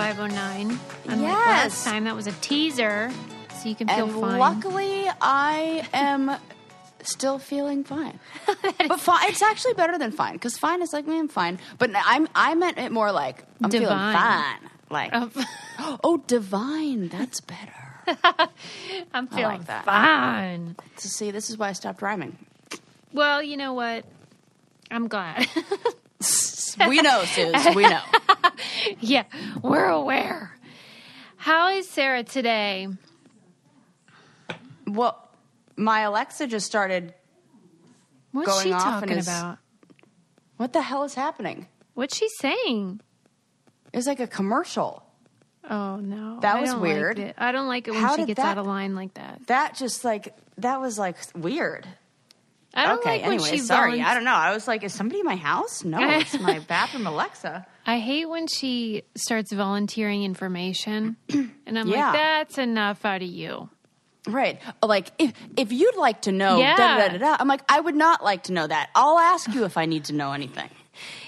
really is episode 509. Unlike Yes. last time, that was a teaser, so you can feel and fine. luckily, I am still feeling fine. but fine, it's actually better than fine because fine is like, man, fine. But I'm I meant it more like I'm feeling fine. Like, Oh, oh, divine. That's better. I'm feeling like that. fine. to see, this is why I stopped rhyming. Well, you know what? I'm glad. We know, Suze. We know. yeah, we're aware. How is Sarah today? Well, my Alexa just started. What's Going she off and talking is- about? What the hell is happening? What's she saying? It's like a commercial. Oh no, That I was weird. Like. I don't like it when How she gets that- out of line like that. That just like that was like weird. I don't okay, like when anyway, she sorry. volun- I don't know. I was like, is somebody in my house? No, it's my bathroom Alexa. I hate when she starts volunteering information, and I'm Yeah. like, "That's enough out of you." Right. Oh, like if if you'd like to know Yeah. da, da, da, da, I'm like, I would not like to know that. I'll ask you if I need to know anything.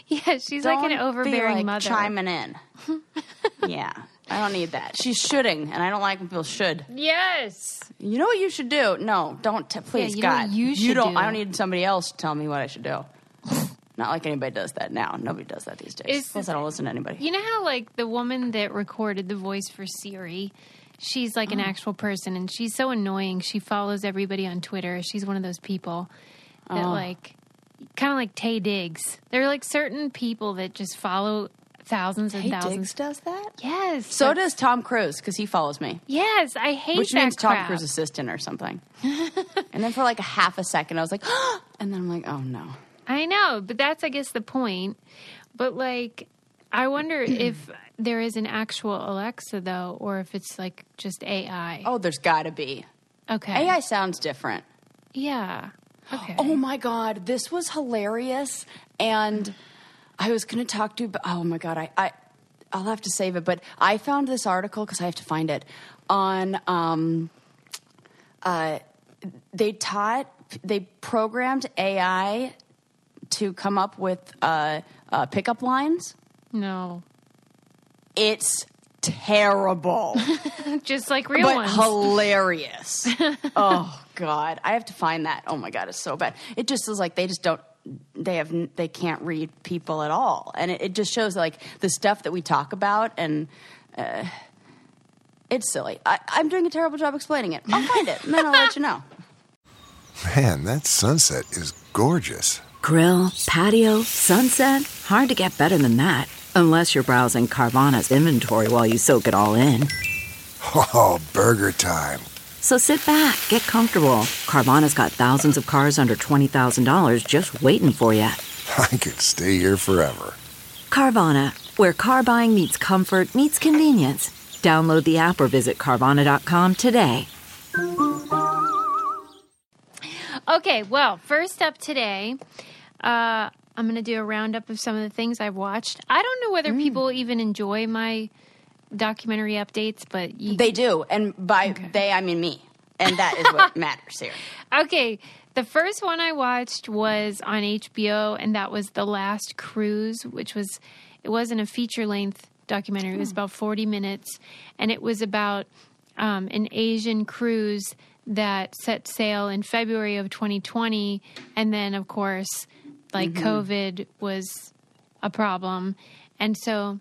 Yeah, she's like an overbearing be, like, mother. Chiming in. yeah. I don't need that. She's shooting, and I don't like when people should. Yes. You know what you should do? No, don't. T- please, you know what God. you should don't. do? I don't need somebody else to tell me what I should do. Not like anybody does that now. Nobody does that these days. Is- Plus, I don't listen to anybody. You know how like the woman that recorded the voice for Siri, she's like an Oh. actual person and she's so annoying. She follows everybody on Twitter. She's one of those people that Oh. like kind of like Taye Diggs. There are like certain people that just follow thousands and Hey, thousands. Diggs does that. Yes. So but- does Tom Cruise because he follows me, Yes, I hate which that means Tom crap. Cruise assistant or something. and then for like a half a second, I was like, and then I'm like, oh no. I know, but that's I guess the point. But like I wonder if there is an actual Alexa though or if it's like just AI. Oh, there's got to be. okay. AI sounds different. Yeah. Okay. Oh my god, this was hilarious, and I was going to talk to. but Oh my god, I, I I'll have to save it, but I found this article because I have to find it on. Um, uh, they taught they programmed AI to come up with uh, uh, pickup lines. No. It's terrible. Just like real but ones. hilarious. oh God, I have to find that. Oh my God, it's so bad. It just is like they just don't. They have. They can't read people at all, and it, it just shows like the stuff that we talk about, and uh, it's silly. I, I'm doing a terrible job explaining it. I'll find it, and then I'll let you know. Man, that sunset is gorgeous. Grill, patio, sunset. Hard to get better than that. Unless you're browsing Carvana's inventory while you soak it all in. Oh, burger time. So sit back, get comfortable. Carvana's got thousands of cars under $20,000 just waiting for you. I could stay here forever. Carvana, where car buying meets comfort, meets convenience. Download the app or visit Carvana.com today. Okay, well, first up today, uh, I'm going to do a roundup of some of the things I've watched. I don't know Mm. whether people even enjoy my documentary updates, but you, They do, and by they I mean me, and that is what matters here. Okay, the first one I watched was on HBO, and that was The Last Cruise, which was it wasn't a feature length documentary. It was about forty minutes, and it was about um, an Asian cruise that set sail in February of 2020, and then of course, like COVID was a problem, and so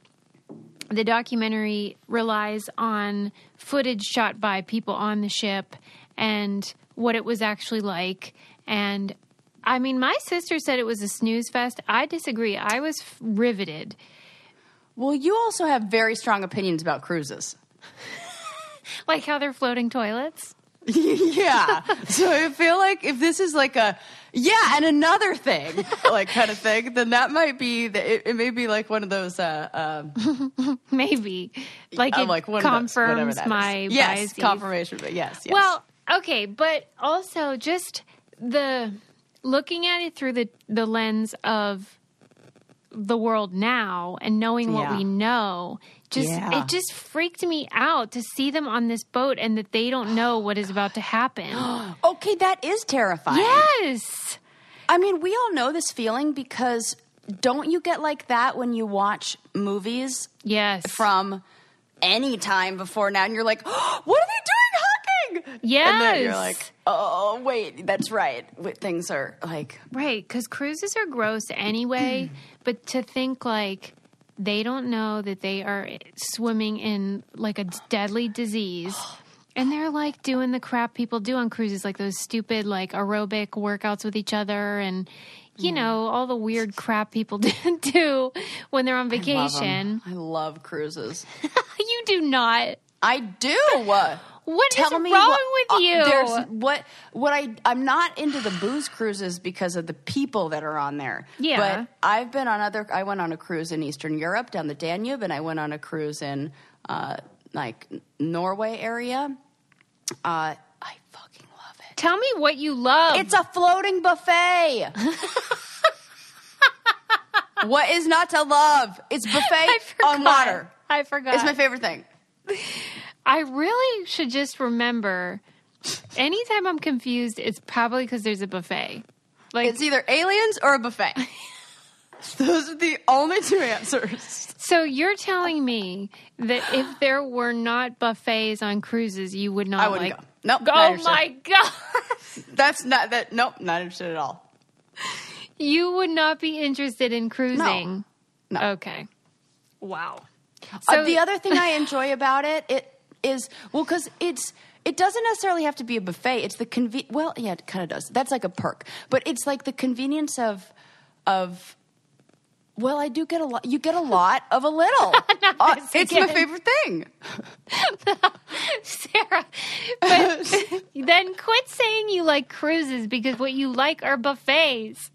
the documentary relies on footage shot by people on the ship and what it was actually like. And I mean, my sister said it was a snooze fest. I disagree. I was f- riveted. Well, you also have very strong opinions about cruises. Like how they're floating toilets. yeah. So I feel like if this is like a yeah, and another thing, like kind of thing, then that might be the, it, it may be like one of those uh um Maybe. Like uh, it like one of those, confirms my yes, biases. confirmation, but yes, yes. Well, okay, but also just the looking at it through the the lens of the world now and knowing what Yeah. we know just Yeah. it just freaked me out to see them on this boat and that they don't know what is about to happen. okay, that is terrifying. yes. I mean, we all know this feeling because don't you get like that when you watch movies Yes. from any time before now and you're like, oh, what are they doing hawking? And then you're like, oh, wait, that's right. Things are like, Right, because cruises are gross anyway. but to think like they don't know that they are swimming in like a deadly disease. And they're like doing the crap people do on cruises, like those stupid like aerobic workouts with each other and you mm. know, all the weird crap people do when they're on love 'em. vacation. I love cruises. You do not. I do. What is Tell me wrong what- with uh, you? there's what what I I'm not into the booze cruises because of the people that are on there. Yeah. But I've been on other I went on a cruise in Eastern Europe down the Danube and I went on a cruise in uh like Norway area. Uh I fucking love it. Tell me what you love. It's a floating buffet. what is not to love? It's buffet on water. I forgot. It's my favorite thing. I really should just remember anytime I'm confused, it's probably because there's a buffet. Like, It's either aliens or a buffet. Those are the only two answers. so you're telling me that if there were not buffets on cruises, you would not I wouldn't like. go. Nope, not Oh my god! That's not that. Nope, not interested at all. You would not be interested in cruising. No. Okay. Wow. Uh, the other thing I enjoy about it, it is well because it's it doesn't necessarily have to be a buffet. It's the conven. Well, yeah, it kind of does. That's like a perk, but it's like the convenience of of. Well, I do get a lot. You get a lot of a little. Uh, it's my favorite thing. Sarah, but then quit saying you like cruises because what you like are buffets.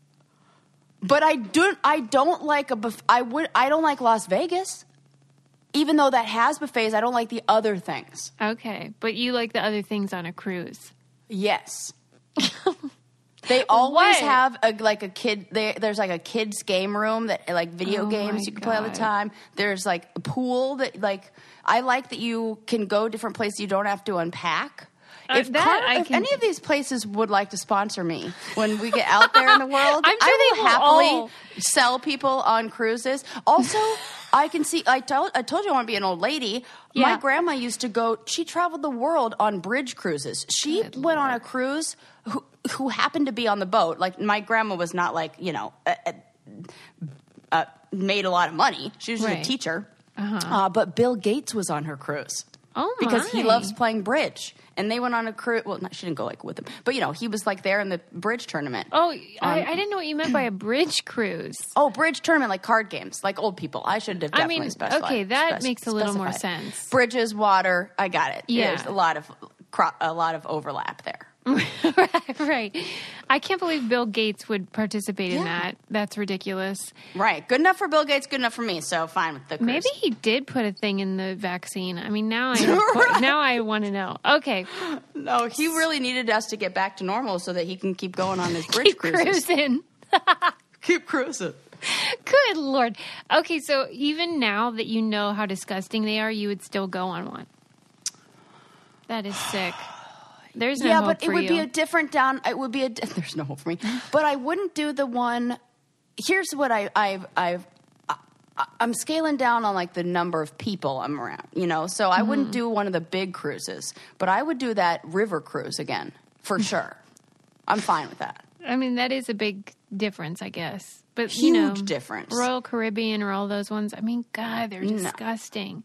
But I don't. I don't like a buff. I would. I don't like Las Vegas. Even though that has buffets, I don't like the other things. Okay, but you like the other things on a cruise. Yes. they always What? have a like a kid. They, there's like a kids game room that like video Oh games you can play all the time. There's like a pool that like I like that you can go different places. You don't have to unpack. Uh, if that Car- I if can- any of these places would like to sponsor me when we get out there in the world, I'm sure I they will will happily all. sell people on cruises. Also, I can see. I told I told you I want to be an old lady. My grandma used to go. She traveled the world on bridge cruises. She Good went on a cruise. Who who happened to be on the boat? Like my grandma was not like you know. Uh, uh, made a lot of money. She was just Right. a teacher. uh but Bill Gates was on her cruise Oh because he loves playing bridge. And they went on a cruise. Well, not, she didn't go like with him, but you know, he was like there in the bridge tournament. Oh, I, um, I didn't know what you meant by a bridge cruise. Oh, bridge tournament, like card games, like old people. I should have I definitely mean, specified. okay, that spec- makes a little more sense. Bridges, water, I got it. Yeah. There's a lot of cro- a lot of overlap there. Right. I can't believe Bill Gates would participate in Yeah. that. That's ridiculous. Right. Good enough for Bill Gates, good enough for me. So fine with the cruise. Maybe he did put a thing in the vaccine. I mean, now I have, now I want to know. Okay, No, he really needed us to get back to normal so that he can keep going on his bridge keep cruises. cruising. Keep cruising. Good lord. Okay, so even now that you know how disgusting they are, you would still go on one. That is sick. There's no yeah, hope but it would you. be a different down. It would be a. There's no hope for me. But I wouldn't do the one. Here's what I, I've I've. I, I'm scaling down on like the number of people I'm around, you know. So I Mm-hmm. wouldn't do one of the big cruises, but I would do that river cruise again for sure. I'm fine with that. I mean, that is a big difference, I guess. But you know, Huge difference. Royal Caribbean or all those ones. I mean, God, they're disgusting.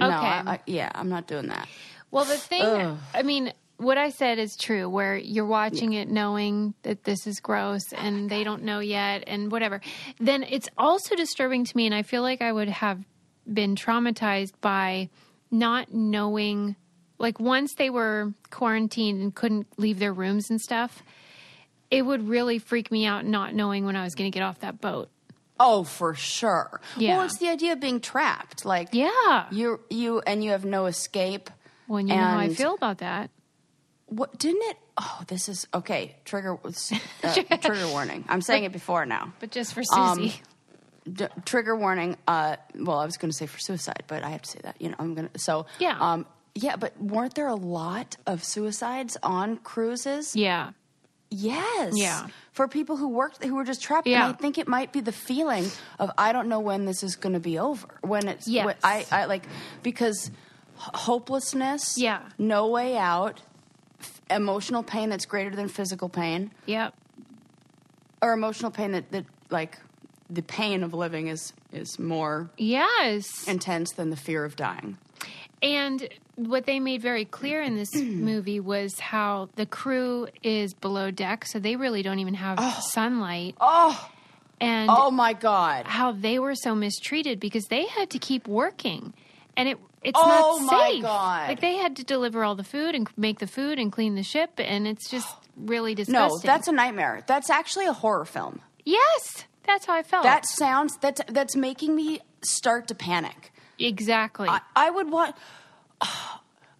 Okay. No, I, I, yeah, I'm not doing that. Well, the thing, I mean, what I said is true, where you're watching it knowing that this is gross and they don't know yet and whatever. Then it's also disturbing to me, and I feel like I would have been traumatized by not knowing. Like, once they were quarantined and couldn't leave their rooms and stuff, it would really freak me out not knowing when I was going to get off that boat. Oh, for sure. Yeah. Well, it's the idea of being trapped. Like, Yeah. you you and you have no escape. When you know how I feel about that. What didn't it? Oh, this is okay. Trigger uh, trigger warning. I'm saying it before now. But just for Um, Susie. D- trigger warning. Uh, well, I was going to say for suicide, but I have to say that. You know, I'm going to. So Yeah. um, yeah. But weren't there a lot of suicides on cruises? yeah. Yes. Yeah. For people who worked, who were just trapped. Yeah. And I think it might be the feeling of I don't know when this is going to be over. When it's Yes. when I, I like because hopelessness. Yeah. No way out. Emotional pain that's greater than physical pain, Yep. or emotional pain that, that like the pain of living is is more Yes. intense than the fear of dying. And what they made very clear in this movie was how the crew is below deck, so they really don't even have oh. sunlight. Oh. And Oh my god. how they were so mistreated because they had to keep working, and it it's Oh not my safe. God. Like they had to deliver all the food and make the food and clean the ship, and it's just really disgusting. No, that's a nightmare. That's actually a horror film. yes, that's how I felt. That sounds that's that's making me start to panic. exactly. I, I would want.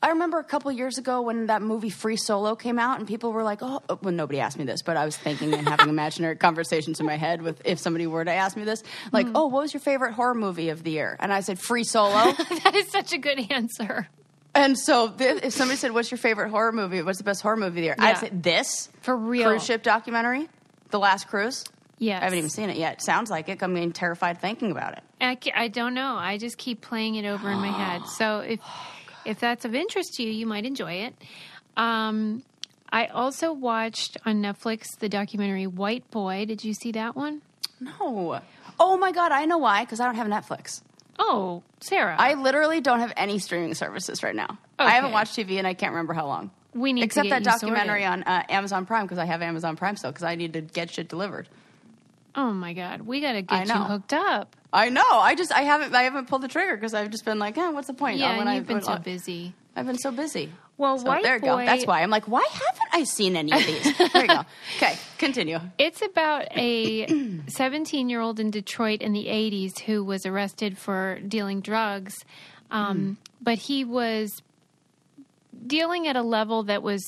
I remember a couple years ago when that movie Free Solo came out, and people were like, "Oh," well, nobody asked me this, but I was thinking and having imaginary conversations in my head with if somebody were to ask me this, like, Hmm. "Oh, what was your favorite horror movie of the year?" And I said Free Solo, that is such a good answer. and so th- if somebody said, "What's your favorite horror movie? What's the best horror movie of the year?" I Yeah. said this For real. cruise ship documentary, The Last Cruise. Yes, I haven't even seen it yet. Sounds like it. I'm getting terrified thinking about it. I, I don't know. I just keep playing it over in my head. So if if that's of interest to you, you might enjoy it. Um, I also watched on Netflix the documentary White Boy. Did you see that one? No. Oh my god, I know why. Because I don't have Netflix. Oh, Sarah. I literally don't have any streaming services right now. I haven't watched TV and I can't remember how long. We need to except get that documentary sorted. on uh, Amazon Prime because I have Amazon Prime still because I need to get shit delivered. oh my God, we got to get you hooked up. I know. I just I haven't I haven't pulled the trigger because I've just been like, eh, what's the point? Yeah, when and I- you've been so busy. I've been so busy. Well, So White there you Boy. go. That's why I'm like, why haven't I seen any of these? there you go. Okay, continue. It's about a 17 year old in Detroit in the 80s who was arrested for dealing drugs. Um, But he was dealing at a level that was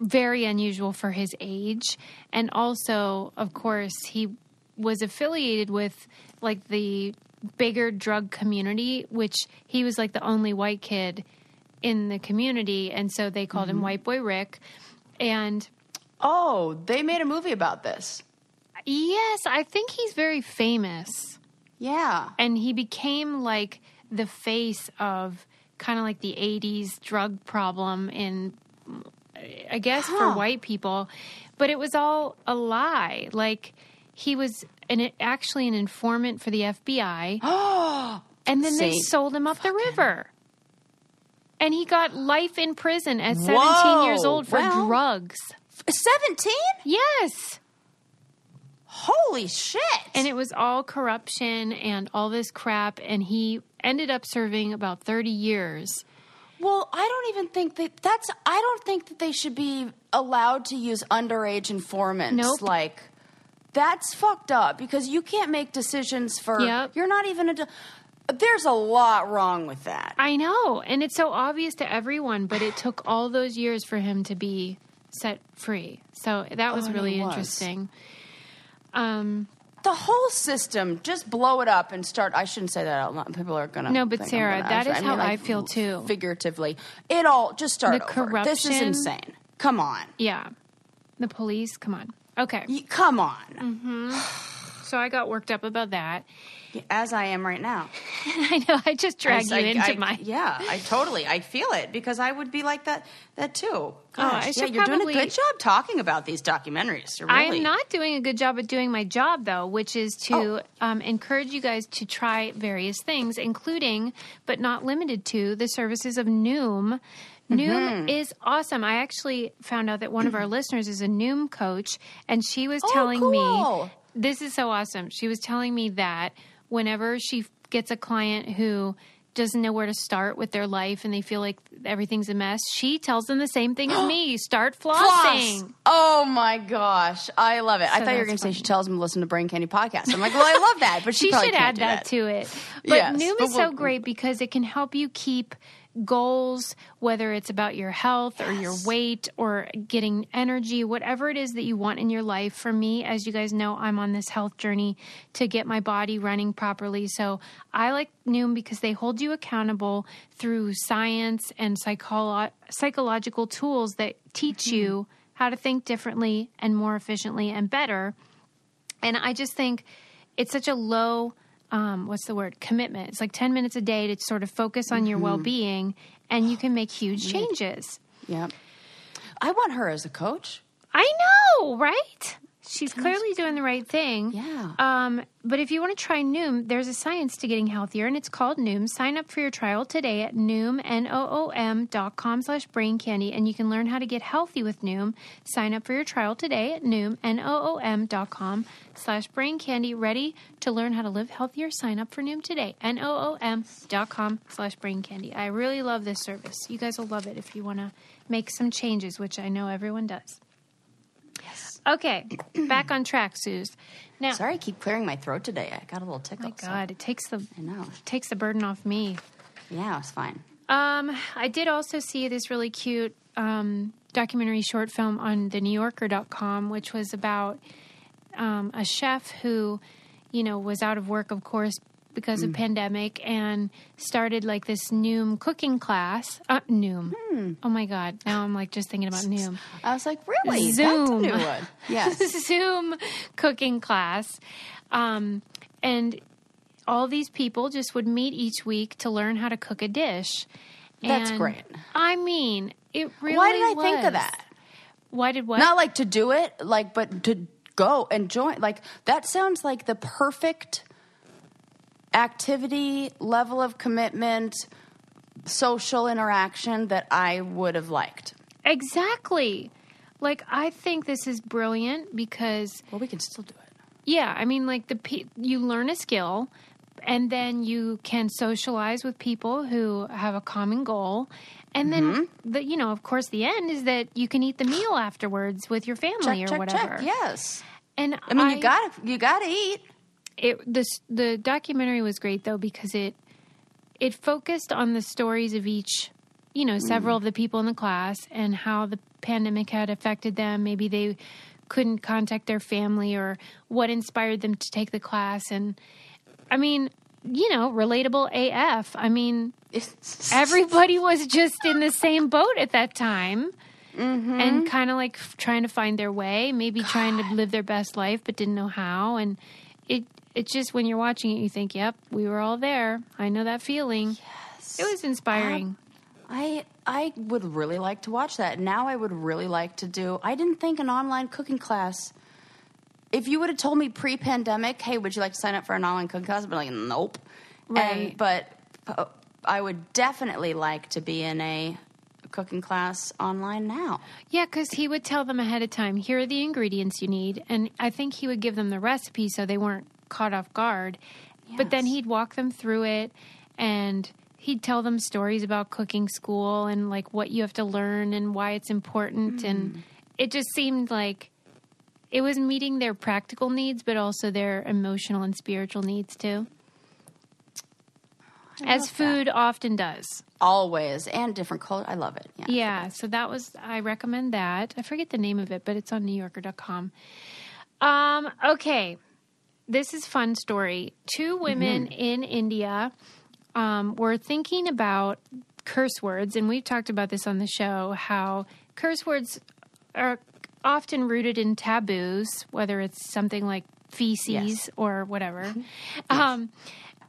very unusual for his age. And also, of course, he was affiliated with like the bigger drug community, which he was like the only white kid in the community. And so they called him mm-hmm. White Boy Rick. And Oh, they made a movie about this. Yes, I think he's very famous. Yeah. And he became like the face of kind of like the 80s drug problem in, I guess, for white people. But it was all a lie. Like he was an, actually an informant for the FBI. Oh, and then they sold him up the river. And he got life in prison at 17 Whoa. years old for Well- drugs. 17? Yes. Holy shit. And it was all corruption and all this crap. And he ended up serving about 30 years. Well, I don't even think that that's. I don't think that they should be allowed to use underage informants. Nope. Like, that's fucked up because you can't make decisions for. Yep. You're not even a. There's a lot wrong with that. I know. And it's so obvious to everyone, but it took all those years for him to be set free. So that was Oh, really was. interesting. Um, The whole system, just blow it up and start. I shouldn't say that out loud. People are gonna. No, but Sarah, gonna- that I mean, how like, I feel too. Figuratively, it all just start The over. This is insane. Come on, yeah. The police, come on. Okay. Come on. Mm. So I got worked up about that. As I am right now. I know. I just dragged I- you into I- my. Yeah, I totally. I feel it because I would be like that. That too. Gosh, Oh, I yeah, you're doing a good job talking about these documentaries. I really. am not doing a good job at doing my job, though, which is to Oh. um, encourage you guys to try various things, including, but not limited to, the services of Noom. Noom Mm-hmm. is awesome. I actually found out that one of our listeners is a Noom coach, and she was telling Oh, cool. me this is so awesome. She was telling me that whenever she gets a client who doesn't know where to start with their life and they feel like everything's a mess, she tells them the same thing as me start Floss. flossing. Oh my gosh, I love it. I thought you were going to say she tells them to listen to Brain Candy podcast. I'm like, well, I love that, but she, she should add do that, to it. But Yes, Noom but is so we'll- great because it can help you keep goals, whether it's about your health or your weight or getting energy, whatever it is that you want in your life. For me, as you guys know, I'm on this health journey to get my body running properly. So I like Noom because they hold you accountable through science and psycholo- psychological tools that teach mm-hmm. you how to think differently and more efficiently and better. And I just think it's such a low, um, what's the word, commitment. It's like 10 minutes a day to sort of focus on your well being, and you can make huge changes. Yep. I want her as a coach. I know, right? She's clearly doing the right thing. Yeah. Um, but if you want to try Noom, there's a science to getting healthier, and it's called Noom. Sign up for your trial today at Noom, N-O-O-M dot com slash brain candy, and you can learn how to get healthy with Noom. Sign up for your trial today at Noom, N-O-O-M dot com slash brain candy. Ready to learn how to live healthier? Sign up for Noom today, N-O-O-M dot com slash brain candy. I really love this service. You guys will love it if you want to make some changes, which I know everyone does. Okay, back on track, Suze. Now, Sorry, I keep clearing my throat today. I got a little tickle. Oh my so- God, it takes the I know. it takes the burden off me. Yeah, it's fine. Um, I did also see this really cute um, documentary short film on the New TheNewYorker.com, which was about um, a chef who, you know, was out of work, of course, because of pandemic, and started like this Noom cooking class. Uh, Noom. Oh my God! Now I'm like just thinking about Noom. I was like, really? Zoom. That's a new one. Yes. Zoom cooking class. Um, and all these people just would meet each week to learn how to cook a dish. That's And, great. I mean, it really Why did I think of that? Why did what? Not like to do it, like, but to go and join. Like, that sounds like the perfect activity, level of commitment, social interaction that I would have liked. exactly. Like I think this is brilliant because Well, we can still do it. Yeah, I mean, like the pe- you learn a skill, and then you can socialize with people who have a common goal, and then Mm-hmm. the you know, of course, the end is that you can eat the meal afterwards with your family Check, or check, whatever. check. Yes. And I mean, you got to you got to eat. It. This the documentary was great though because it it focused on the stories of each, you know, several mm. of the people in the class and how the pandemic had affected them. Maybe they couldn't contact their family or what inspired them to take the class. And I mean, you know, relatable AF. I mean, everybody was just in the same boat at that time. Mm-hmm. And kind of like trying to find their way, maybe trying to live their best life, but didn't know how. And it, it's just when you're watching it, you think, "Yep, we were all there. I know that feeling." Yes, it was inspiring. I I would really like to watch that. Now I would really like to do. I didn't think an online cooking class. If you would have told me pre-pandemic, hey, would you like to sign up for an online cooking class? I'd be like, nope. Right. And, but uh, I would definitely like to be in a cooking class online now. Yeah, because he would tell them ahead of time, here are the ingredients you need. And I think he would give them the recipe so they weren't caught off guard. But then he'd walk them through it and he'd tell them stories about cooking school and like what you have to learn and why it's important. And it just seemed like it was meeting their practical needs, but also their emotional and spiritual needs too. As love that. food often does. Always and different color. I love it. Yeah. Yeah, so that was I recommend that. I forget the name of it, but it's on newyorker.com. Um okay. This is fun story. Two women in India um, were thinking about curse words and we've talked about this on the show how curse words are often rooted in taboos, whether it's something like feces Yes. or whatever. Um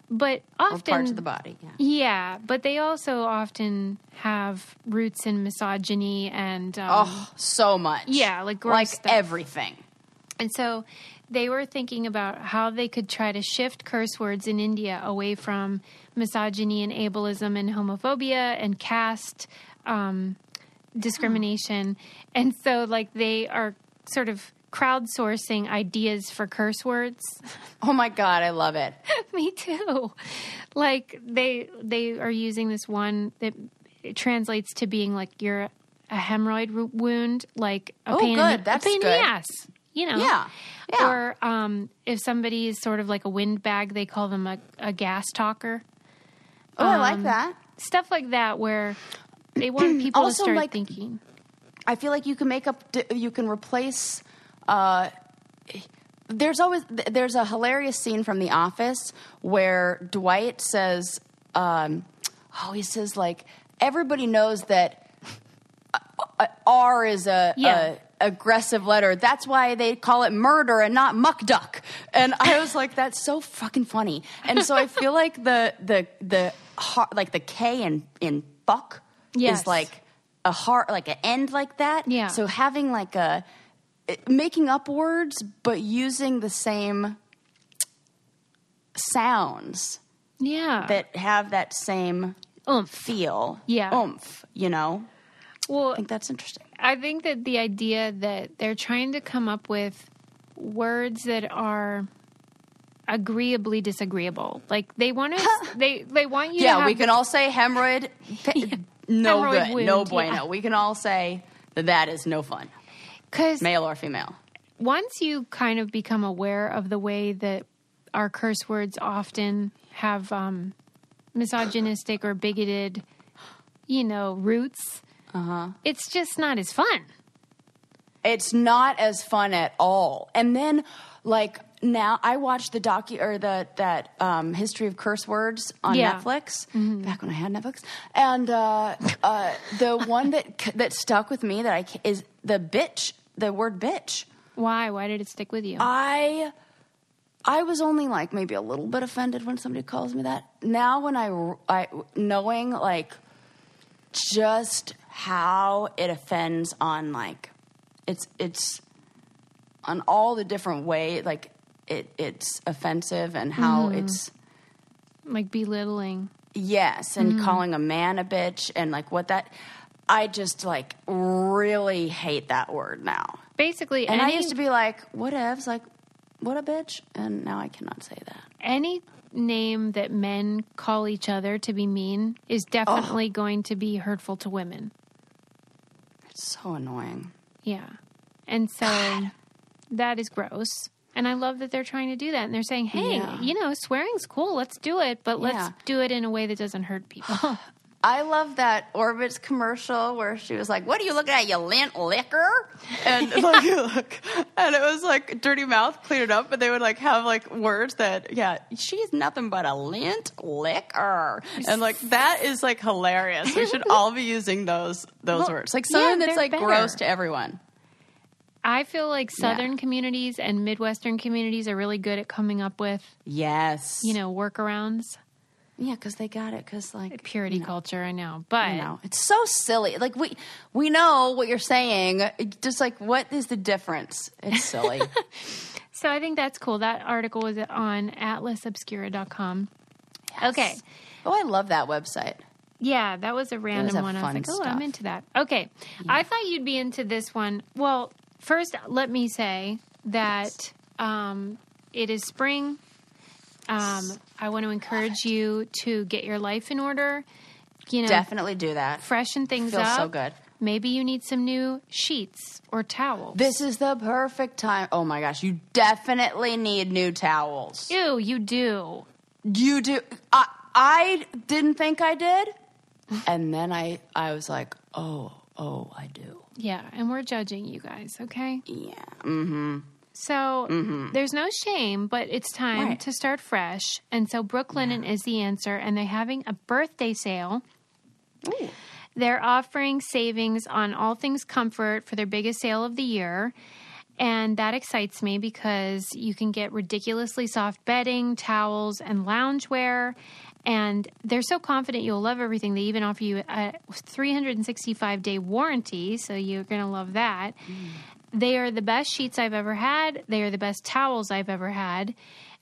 but Or often parts of the body. Yeah. yeah, but they also often have roots in misogyny and um, Oh, so much. Yeah, like gross like stuff. everything. and so they were thinking about how they could try to shift curse words in India away from misogyny and ableism and homophobia and caste um, discrimination. And so, like, they are sort of crowdsourcing ideas for curse words. Oh my god, I love it. Me too. Like they they are using this one that it translates to being like you're a hemorrhoid wound, like a Oh, pain, in good. the, That's a pain in the ass. You know, Yeah. Yeah. Or um, if somebody is sort of like a windbag, they call them a, a gas talker. Oh, I Um, like that. Stuff like that, where they want people Also, to start like- thinking. I feel like you can make up, you can replace. Uh, there's always there's a hilarious scene from The Office where Dwight says, um, "Oh, he says like everybody knows that uh, uh, R is a, Yeah. Aggressive letter. That's why they call it murder and not muck duck. And I was like, that's so fucking funny. And so I feel like the the the like the K in in fuck Yes. is like a heart like an end like that. Yeah. So having like a making up words but using the same sounds Yeah. that have that same oomph. feel. Yeah. Oomph, you know? Well, I think that's interesting. I think that the idea that they're trying to come up with words that are agreeably disagreeable. Like they want to, they they want you. to Yeah, we can all say hemorrhoid. No Hemorrhoid good. wound, no bueno. yeah. We can all say that that is no fun, because male or female. once you kind of become aware of the way that our curse words often have um, misogynistic or bigoted, you know, roots. Uh-huh. It's just not as fun. It's not as fun at all. And then, like now, I watched the docu or the that um, history of curse words on Yeah. Netflix back when I had Netflix, and uh, uh, the one that that stuck with me that I is the bitch, the word bitch. Why? Why did it stick with you? I I was only like maybe a little bit offended when somebody calls me that. Now when I I knowing like just how it offends on like it's it's on all the different way like it it's offensive and how mm-hmm. it's like belittling. yes and mm-hmm. calling a man a bitch and like what that I just like really hate that word now. Basically, And any I used to be like, whatevs, like, what a bitch. And now I cannot say that. any name that men call each other to be mean is definitely going to be hurtful to women. So annoying. Yeah. And so that is gross. And I love that they're trying to do that. And they're saying, hey, Yeah. you know, swearing's cool. Let's do it, but let's Yeah. do it in a way that doesn't hurt people. I love that Orbitz commercial where she was like, "What are you looking at, you lint licker?" And like, look, and it was like dirty mouth, clean it up, but they would like have like words that, yeah, she's nothing but a lint licker, and like that is like hilarious. We should all be using those those Well, words, like yeah, something that's like better. gross to everyone. I feel like Yeah. Southern communities and Midwestern communities are really good at coming up with, Yes, you know, workarounds. Yeah, because they got it, because like Purity you know. culture, I know. But you know it's so silly like we we know what you're saying just like what is the difference it's silly So I think that's cool. That article was on atlasobscura.com. Okay. oh i love that website Yeah, that was a random have one. i was like oh i'm into that. Okay. I thought you'd be into this one. Well, first, let me say that um, it is spring. Um, I want to encourage you to get your life in order. You know, definitely do that freshen things Feels up. so good. Maybe you need some new sheets or towels. this is the perfect time oh my gosh you definitely need new towels Ew, you do. you do i i didn't think i did and then i i was like oh oh i do Yeah, and we're judging you guys, okay? yeah mm-hmm So mm-hmm. there's no shame, but it's time Right. to start fresh. And so Brooklinen is the answer, and they're having a birthday sale. They're offering savings on all things comfort for their biggest sale of the year. And that excites me because you can get ridiculously soft bedding, towels, and loungewear. And they're so confident you'll love everything. They even offer you a 365 day warranty. So you're going to love that. Mm. They are the best sheets I've ever had. They are the best towels I've ever had.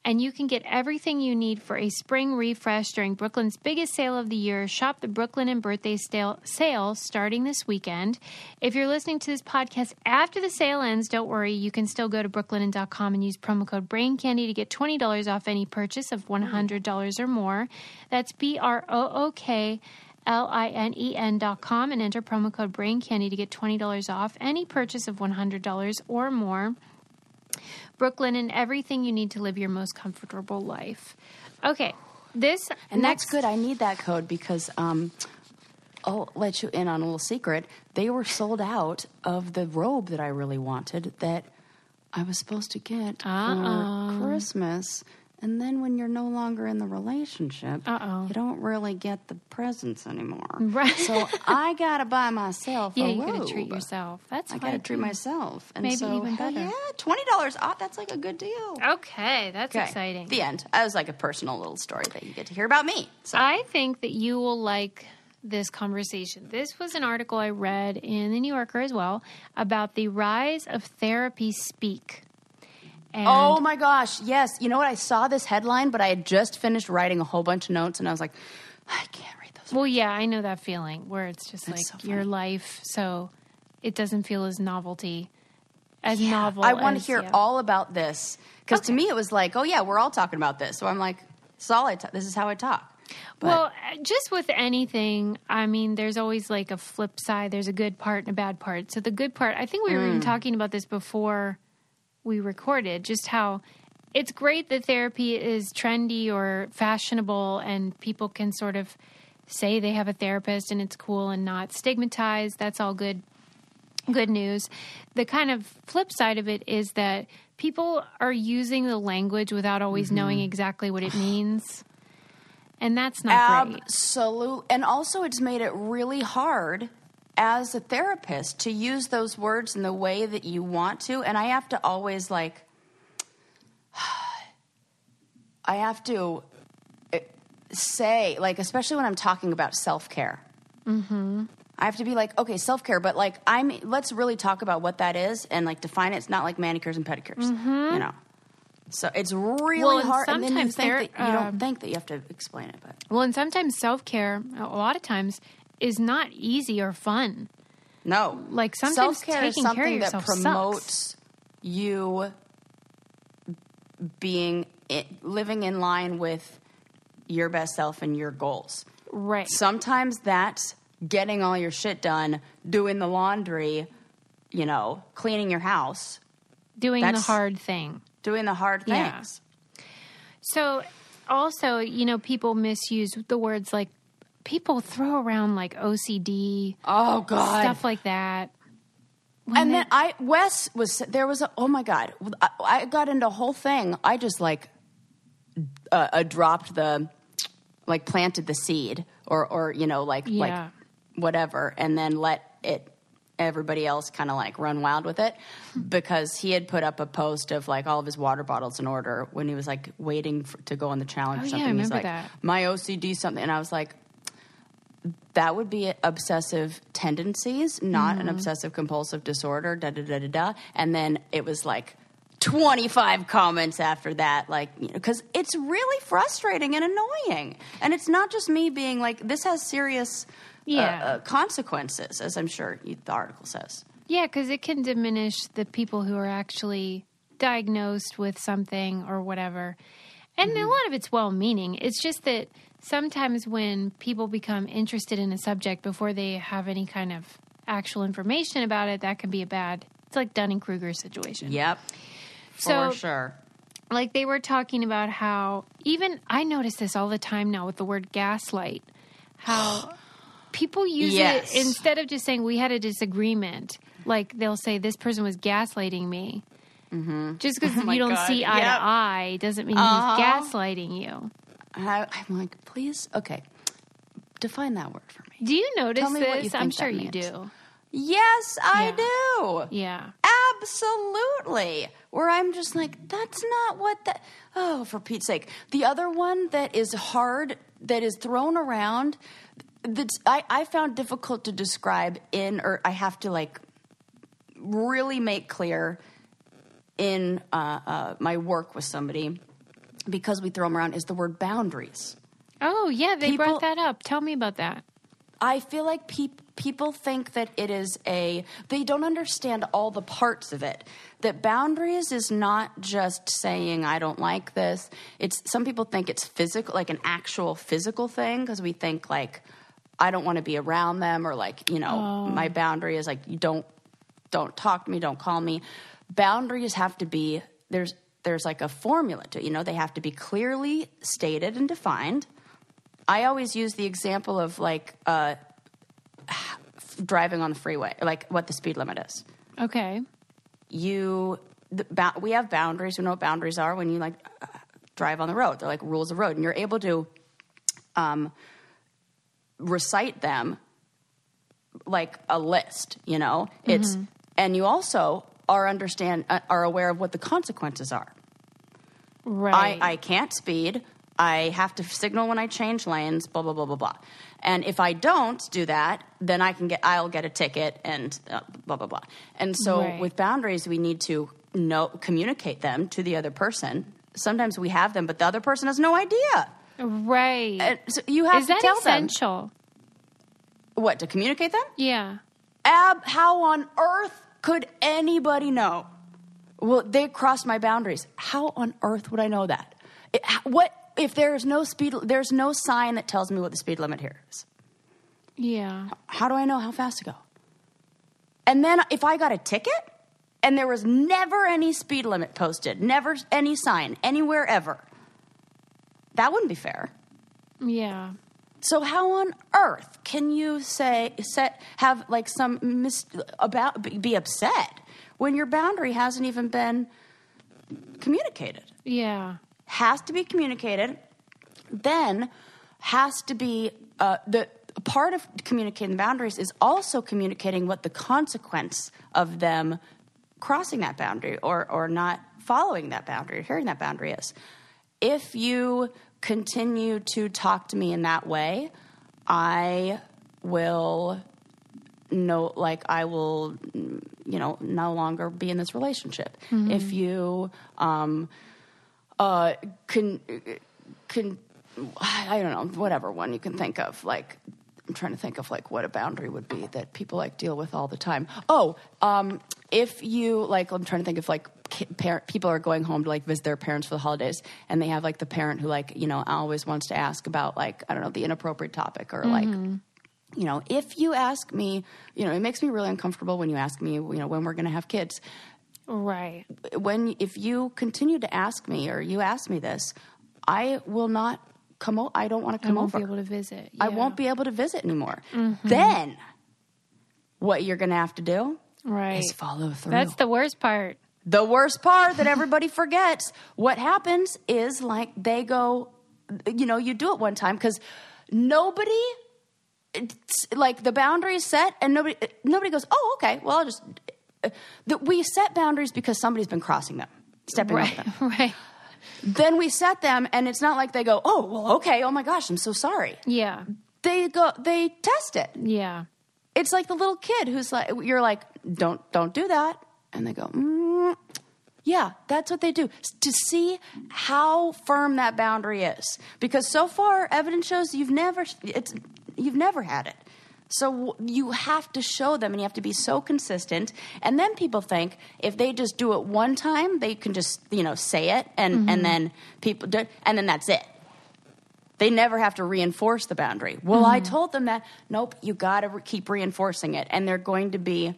And you can get everything you need for a spring refresh during Brooklinen's biggest sale of the year. Shop the Brooklinen Birthday sale, starting this weekend. If you're listening to this podcast after the sale ends, don't worry. You can still go to brooklinen.com and use promo code Brain Candy to get $20 off any purchase of $100 or more. That's B R O O K. L-I-N-E-N dot com and enter promo code Brain Candy to get $20 off any purchase of $100 or more. Brooklinen everything you need to live your most comfortable life. Okay, this And next that's good. I need that code because um I'll let you in on a little secret. They were sold out of the robe that I really wanted that I was supposed to get Uh-oh. for Christmas. And then when you're no longer in the relationship, Uh-oh. you don't really get the presents anymore. Right. So I gotta buy myself. Yeah, a you gotta treat yourself. That's fine. I gotta treat myself. And Maybe so, even better. Yeah, twenty dollars off. That's like a good deal. Okay, that's Okay, exciting. The end. That was like a personal little story that you get to hear about me. So I think that you will like this conversation. This was an article I read in the New Yorker as well about the rise of therapy speak. And Oh my gosh, yes. You know what? I saw this headline, but I had just finished writing a whole bunch of notes and I was like, I can't read those. well, yeah, I know that feeling where it's just That's like so your life, so it doesn't feel as novelty, as Yeah, novel. I want to hear yeah. all about this because to me it was like, oh yeah, we're all talking about this. So I'm like, this is all I ta- this is how I talk. But well, uh, just with anything, I mean, there's always like a flip side. There's a good part and a bad part. So the good part, I think we were Mm. even talking about this before we recorded, just how it's great that therapy is trendy or fashionable and people can sort of say they have a therapist and it's cool and not stigmatized. That's all good good news. The kind of flip side of it is that people are using the language without always Mm-hmm. knowing exactly what it means. And that's not great. absolute, and also it's made it really hard as a therapist to use those words in the way that you want to, and I have to always like, I have to uh, say like, especially when I'm talking about self care. Mm-hmm. I have to be like, okay, self care, but like, I'm. Let's really talk about what that is and like define it. It's not like manicures and pedicures, you know. So it's really Mm-hmm. Well, and hard, and then you sometimes think there- that you um, don't think that you have to explain it, but Well, and sometimes self care, a lot of times, is not easy or fun. no. Like, sometimes self care is taking care of something that yourself sucks. promotes you being living in line with your best self and your goals. Right. Sometimes that's getting all your shit done, doing the laundry, you know, cleaning your house, Doing the hard thing. doing the hard Yeah. things. So, also, you know, people misuse the words like people throw around like OCD, Oh God. stuff like that. When and they- then I Wes was there was a oh my god I, I got into a whole thing I just like uh, uh, dropped the like planted the seed or or you know like Yeah. like whatever and then let it everybody else kind of like run wild with it because he had put up a post of like all of his water bottles in order when he was like waiting for, to go on the challenge Oh, or yeah, I something he's remember like that. my OCD something and I was like that would be obsessive tendencies, not Mm-hmm. an obsessive compulsive disorder. Da da da da da. And then it was like twenty five comments after that, like you know, because it's really frustrating and annoying. And it's not just me being like, this has serious uh, uh, consequences, as I'm sure you, the article says. Yeah, because it can diminish the people who are actually diagnosed with something or whatever. And Mm-hmm. a lot of it's well meaning. It's just that sometimes when people become interested in a subject before they have any kind of actual information about it, that can be a bad, it's like Dunning Kruger situation. Yep, So- for sure. Like they were talking about how, even I notice this all the time now with the word gaslight, how people use Yes. it instead of just saying we had a disagreement, like they'll say this person was gaslighting me. Mm-hmm. Just because Oh you don't God, see eye yep. to eye doesn't mean Uh-huh. he's gaslighting you. I, I'm like, please, okay, define that word for me. Do you notice Tell me what this? you I'm think sure that you means. do. Yes, I Yeah. do. Yeah. Absolutely. Where I'm just like, that's not what that. Oh, for Pete's sake. The other one that is hard, that is thrown around, that I, I found difficult to describe in, or I have to like really make clear in uh, uh, my work with somebody because we throw them around is the word boundaries. Oh, yeah, they People- brought that up. Tell me about that. I feel like peop people think that it is a, they don't understand all the parts of it. That boundaries is not just saying, I don't like this. It's, some people think it's physical, like an actual physical thing, because we think like, I don't want to be around them, or like, you know, my boundary is like, you don't, don't talk to me, don't call me. Boundaries have to be, there's, there's like a formula to it, you know, they have to be clearly stated and defined. I always use the example of like uh, driving on the freeway, like what the speed limit is. Okay. You, the, ba- we have boundaries. We know what boundaries are when you like uh, drive on the road. They're like rules of road, and you're able to um, recite them like a list. You know, it's and you also are understand uh, are aware of what the consequences are. Right. I, I can't speed. I have to signal when I change lanes. Blah blah blah blah blah. And if I don't do that, then I can get I'll get a ticket and uh, blah blah blah. And so Right. with boundaries, we need to know communicate them to the other person. Sometimes we have them, but the other person has no idea. right. So you have Is to that tell essential? them what to communicate them. Yeah. Ab, how on earth could anybody know? Well, they crossed my boundaries. How on earth would I know that? It, what if there's no speed? There's no sign that tells me what the speed limit here is. Yeah. How do I know how fast to go? And then if I got a ticket and there was never any speed limit posted, never any sign anywhere ever, that wouldn't be fair. Yeah. So how on earth can you say set have like some mis- about be- upset when your boundary hasn't even been communicated? Yeah. Has to be communicated. Then has to be uh, the part of communicating the boundaries is also communicating what the consequence of them crossing that boundary or or not following that boundary, hearing that boundary is. If you continue to talk to me in that way, I will no like I will you know no longer be in this relationship. If you um uh can can I don't know whatever one you can think of like I'm trying to think of like what a boundary would be that people like deal with all the time. Oh, um, if you like, I'm trying to think of like people are going home to like visit their parents for the holidays, and they have like the parent who like you know always wants to ask about like I don't know the inappropriate topic or like mm-hmm. you know, if you ask me, you know, it makes me really uncomfortable when you ask me, you know, when we're going to have kids. Right. When if you continue to ask me or you ask me this, I will not come. O- I don't want to come I won't over. be able to visit. I won't be able to visit anymore. Mm-hmm. Then, what you're going to have to do Right. is follow through. That's the worst part. The worst part that everybody forgets. What happens is like they go, you know, you do it one time because nobody, it's like the boundary is set and nobody, nobody goes, oh, okay, well, I'll just. That we set boundaries because somebody's been crossing them, stepping Right. them. right. Then we set them, and it's not like they go, oh, well, okay, oh my gosh, I'm so sorry. Yeah. They go, they test it. Yeah. It's like the little kid who's like, you're like, don't don't do that, and they go, mm, yeah, that's what they do to see how firm that boundary is. Because so far, evidence shows you've never it's you've never had it. So you have to show them, and you have to be so consistent. And then people think if they just do it one time, they can just you know say it, and and then people do, and then that's it. They never have to reinforce the boundary. Well, I told them that. Nope, you got to re- keep reinforcing it. And they're going to be,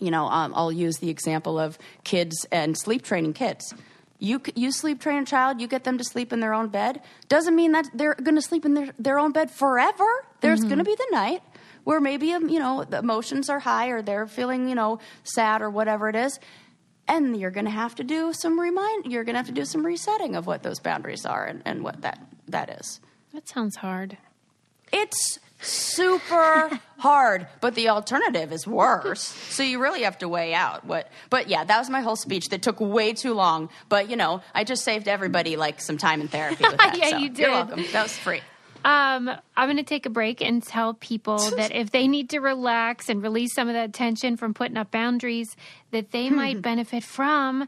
you know, um, I'll use the example of kids and sleep training kids. You, you sleep train a child, you get them to sleep in their own bed. Doesn't mean that they're going to sleep in their, their own bed forever. There's going to be the night where maybe, um, you know, the emotions are high or they're feeling, you know, sad or whatever it is. And you're going to have to do some remind. You're going to have to do some resetting of what those boundaries are and, and what that that is. That sounds hard. It's super hard, but the alternative is worse. So you really have to weigh out what. But yeah, that was my whole speech that took way too long. But you know, I just saved everybody like some time in therapy with that. Yeah, so you You're did. welcome. That was free. Um, I'm going to take a break and tell people that if they need to relax and release some of that tension from putting up boundaries, that they might benefit from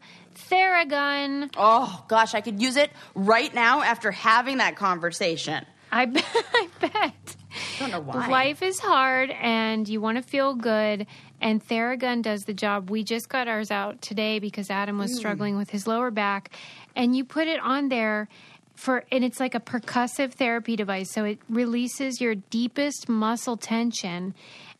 Theragun. Oh gosh, I could use it right now after having that conversation. I bet. I bet. Don't know why. Life is hard and you want to feel good. And Theragun does the job. We just got ours out today because Adam Mm. was struggling with his lower back. And you put it on there for, and it's like a percussive therapy device. So it releases your deepest muscle tension.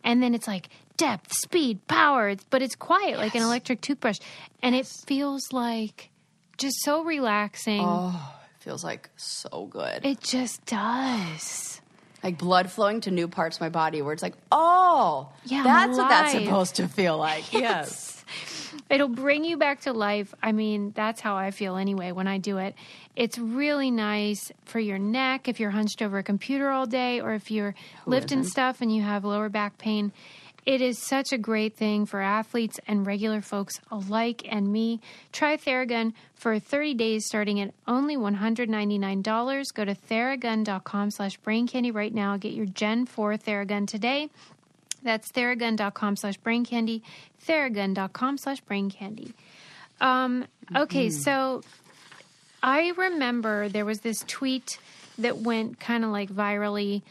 And then it's like depth, speed, power. It's, but it's quiet, like an electric toothbrush. And it feels like just so relaxing. Oh, it feels like so good. It just does. Like blood flowing to new parts of my body where it's like, oh, Yeah, that's what that's supposed to feel like. Yes. It'll bring you back to life. I mean, that's how I feel anyway when I do it. It's really nice for your neck if you're hunched over a computer all day or if you're lifting stuff and you have lower back pain. It is such a great thing for athletes and regular folks alike and me. Try Theragun for 30 days starting at only $199. Go to theragun.com slash brain candy right now. Get your Gen 4 Theragun today. That's theragun.com slash brain candy. Theragun.com slash brain candy. Um, okay, so I remember there was this tweet that went kind of like virally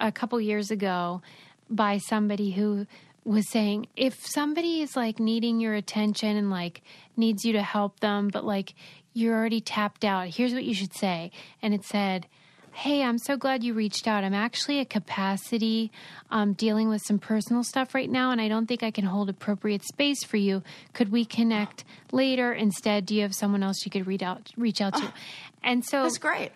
a couple years ago by somebody who was saying if somebody is like needing your attention and like needs you to help them, but like you're already tapped out, here's what you should say. And it said, Hey, I'm so glad you reached out. I'm actually at capacity um, dealing with some personal stuff right now, and I don't think I can hold appropriate space for you. Could we connect later? Instead, do you have someone else you could reach out reach out to? And so That's great.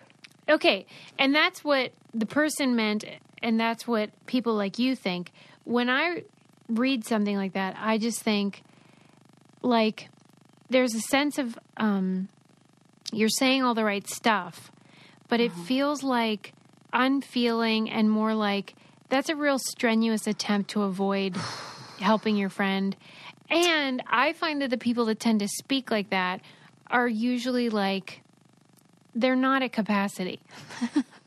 Okay. And that's what the person meant, and that's what people like you think. When I read something like that, I just think, like, there's a sense of um, you're saying all the right stuff, but it feels like unfeeling and more like that's a real strenuous attempt to avoid helping your friend. And I find that the people that tend to speak like that are usually like, they're not at capacity.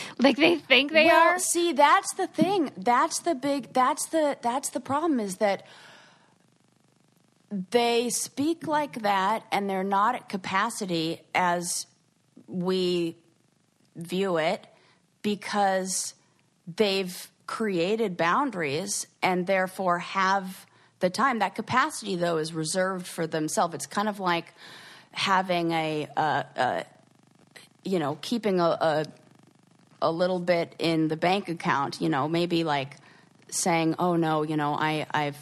like they think they well, are. see, that's the thing. That's the big. That's the that's the problem. Is that they speak like that, and they're not at capacity as we view it, because they've created boundaries and therefore have the time. That capacity, though, is reserved for themselves. It's kind of like having a, a, a you know, keeping a, a a little bit in the bank account, you know, maybe like saying, "Oh no, you know, I I've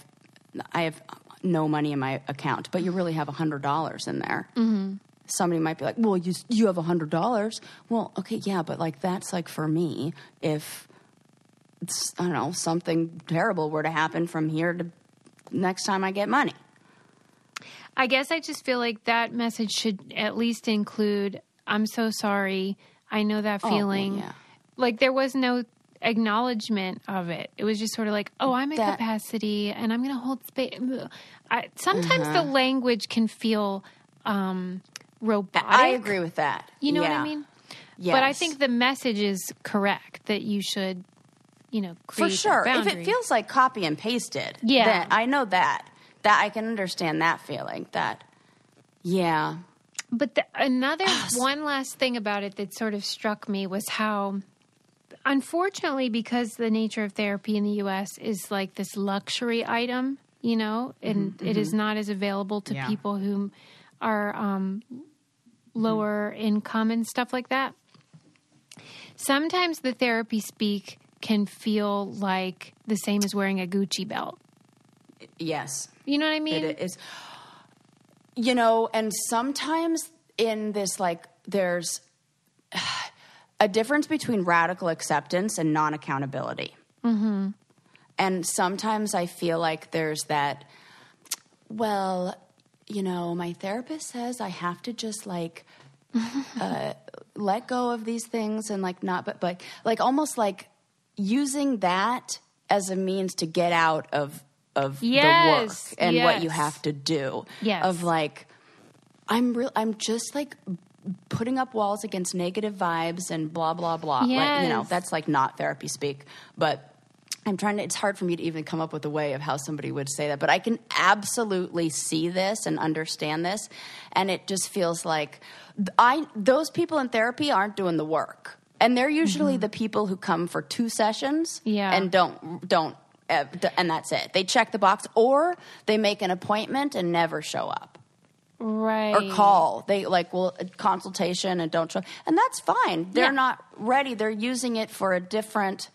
I have no money in my account," but you really have a hundred dollars in there. Mm-hmm. Somebody might be like, "Well, you you have a hundred dollars." Well, okay, yeah, but like that's like for me if it's, I don't know something terrible were to happen from here to next time I get money. I guess I just feel like that message should at least include I'm so sorry. I know that Oh, well, feeling. yeah. Like there was no acknowledgement of it. It was just sort of like, oh, I'm at That- capacity and I'm going to hold space. I, sometimes the Uh-huh. language can feel um, robotic. I agree with that. You know what I mean? But I think the message is correct that you should, you know, for sure. If it feels like copy and pasted, Yeah. then I know that. That I can understand that feeling. That, yeah, But the, another one last thing about it that sort of struck me was how, unfortunately, because the nature of therapy in the U.S. is like this luxury item, you know, and it is not as available to Yeah. people who are um, lower income and stuff like that. Sometimes the therapy speak can feel like the same as wearing a Gucci belt. yes, You know what I mean? it is. You know, and sometimes in this, like, there's a difference between radical acceptance and non accountability. Mm-hmm. And sometimes I feel like there's that, well, you know, my therapist says I have to just like uh, let go of these things and like not, but, but like almost like using that as a means to get out of of the work Yes, and what you have to do. Yes. Of like, I'm real. I'm just like putting up walls against negative vibes and blah blah blah. Like, you know, that's like not therapy speak, but. I'm trying to, it's hard for me to even come up with a way of how somebody would say that, but I can absolutely see this and understand this. And it just feels like I, those people in therapy aren't doing the work. And they're usually the people who come for two sessions Mm-hmm. Yeah. and don't, don't, uh, and that's it. They check the box or they make an appointment and never show up right. or call. They like well uh, consultation and don't show, and that's fine. They're Yeah. not ready. They're using it for a different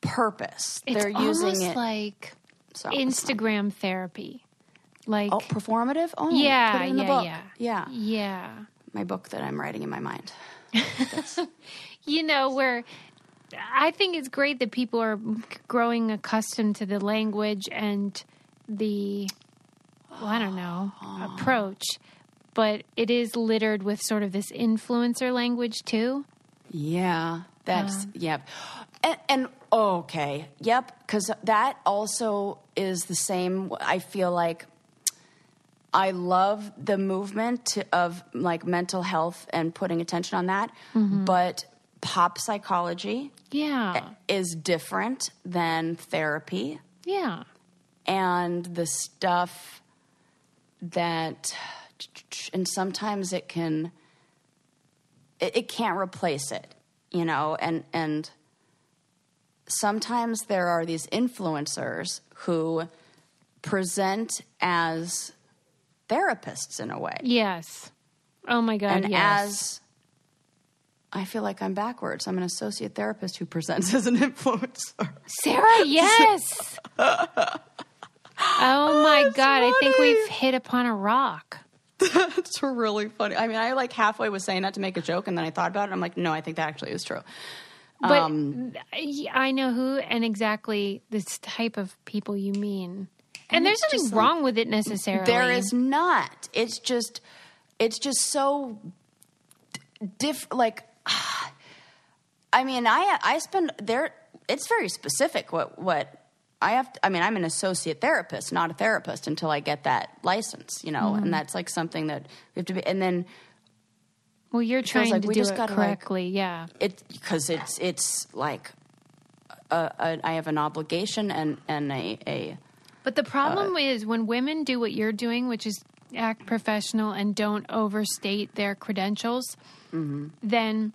purpose. It's They're using it like So, Instagram therapy. Like Oh, performative. Oh, yeah, put it in the yeah, book. yeah, yeah. yeah. My book that I'm writing in my mind. You know where I think it's great that people are growing accustomed to the language and the well, I don't know, ah. approach, but it is littered with sort of this influencer language too. Yeah, that's yep. And, and okay, yep, because that also is the same. I feel like I love the movement to- of like mental health and putting attention on that, mm-hmm. but pop psychology Yeah. is different than therapy Yeah. and the stuff that and sometimes it can it, it can't replace it you know and and sometimes there are these influencers who present as therapists in a way Yes. Oh my God. and yes. as I feel like I'm backwards. I'm an associate therapist who presents as an influencer. Sarah, yes. oh my God. I think we've hit upon a rock. That's really funny. I mean, I like halfway was saying that to make a joke, and then I thought about it. I'm like, no, I think that actually is true. But Um, I know who and exactly this type of people you mean. And, And there's nothing like- wrong with it necessarily. There is not. It's just, it's just so diff. Like, I mean, I I spend there. It's very specific. What what I have. To, I mean, I'm an associate therapist, not a therapist, until I get that license. You know, Mm-hmm. and that's like something that we have to be. And then Well, you're trying like to we do just it gotta, like- correctly. yeah. it because it's it's like. A, a, I have an obligation and and a, a But the Uh, problem is when women do what you're doing, which is act professional and don't overstate their credentials, Mm-hmm. then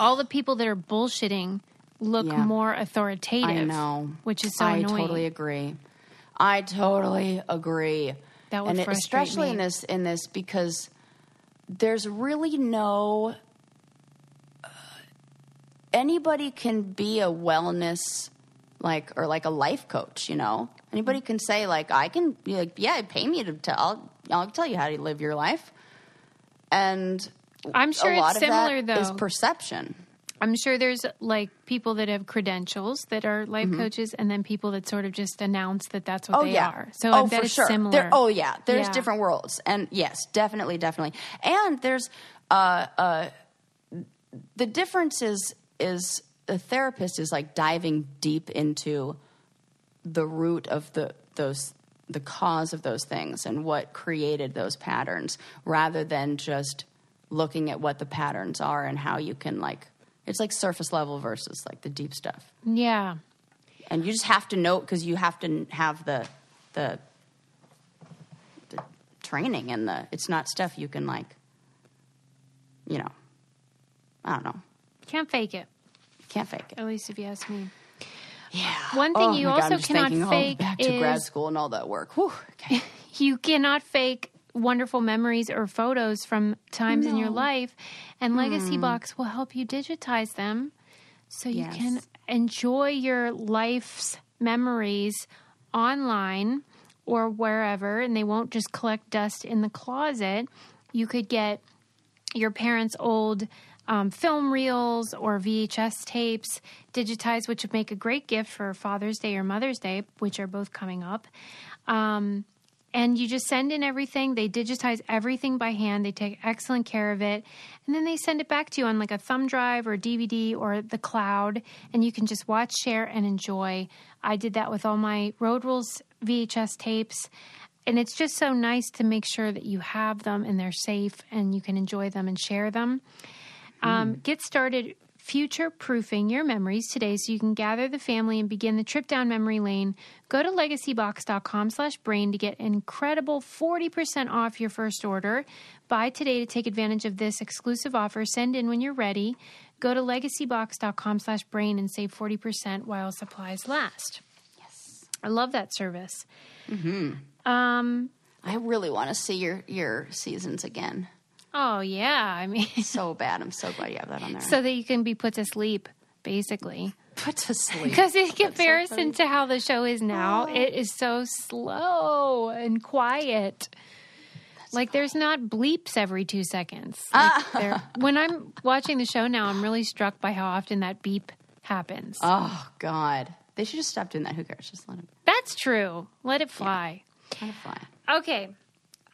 all the people that are bullshitting look Yeah. more authoritative. I know. Which is so I annoying. totally agree. I totally agree. That would and it- frustrate especially me. in this in this because there's really no uh, anybody can be a wellness like or like a life coach, you know. Anybody can say like I can be like yeah, pay me to tell I'll, I'll tell you how to live your life. And I'm sure a lot it's of similar that is though. perception. I'm sure there's like people that have credentials that are life coaches, and then people that sort of just announce that that's what Mm-hmm. Oh they yeah. are. So oh, I bet for it's sure. similar. There, oh yeah. There's Yeah. different worlds, and yes, definitely, definitely. And there's uh, uh, the difference is is a therapist is like diving deep into the root of the those the cause of those things and what created those patterns, rather than just looking at what the patterns are and how you can like. It's like surface level versus like the deep stuff Yeah. and you just have to know because you have to have the the the training and the it's not stuff you can like you know i don't know Can't fake it. can't fake it At least if you ask me. yeah One thing Oh you God, also I'm just cannot oh, fake back to grad school and all that work Whew, okay. You cannot fake wonderful memories or photos from times in your life, and Legacy Box will help you digitize them so you Yes. can enjoy your life's memories online or wherever, and they won't just collect dust in the closet. You could get your parents' old um, film reels or VHS tapes digitized, which would make a great gift for Father's Day or Mother's Day, which are both coming up. Um, and you just send in everything. They digitize everything by hand. They take excellent care of it. And then they send it back to you on like a thumb drive or DVD or the cloud. And you can just watch, share, and enjoy. I did that with all my Road Rules VHS tapes. And it's just so nice to make sure that you have them and they're safe and you can enjoy them and share them. Um, get started future proofing your memories today so you can gather the family and begin the trip down memory lane. Go to legacybox.com slash brain to get incredible 40% off your first order. Buy today to take advantage of this exclusive offer. Send in when you're ready. Go to legacybox.com slash brain and save 40% while supplies last. Yes. I love that service. Hmm. Um, i really want to see your your seasons again oh, yeah. I mean, so bad i'm so glad you have that on there so that you can be put to sleep, basically. put to sleep Because in That's so comparison to how the show is now, it is so slow and quiet. like there's not bleeps every two seconds. Like, there- when I'm watching the show now, I'm really struck by how often that beep happens. oh god they should just stop doing that who cares just let it, That's true. Let it fly. let it fly Okay.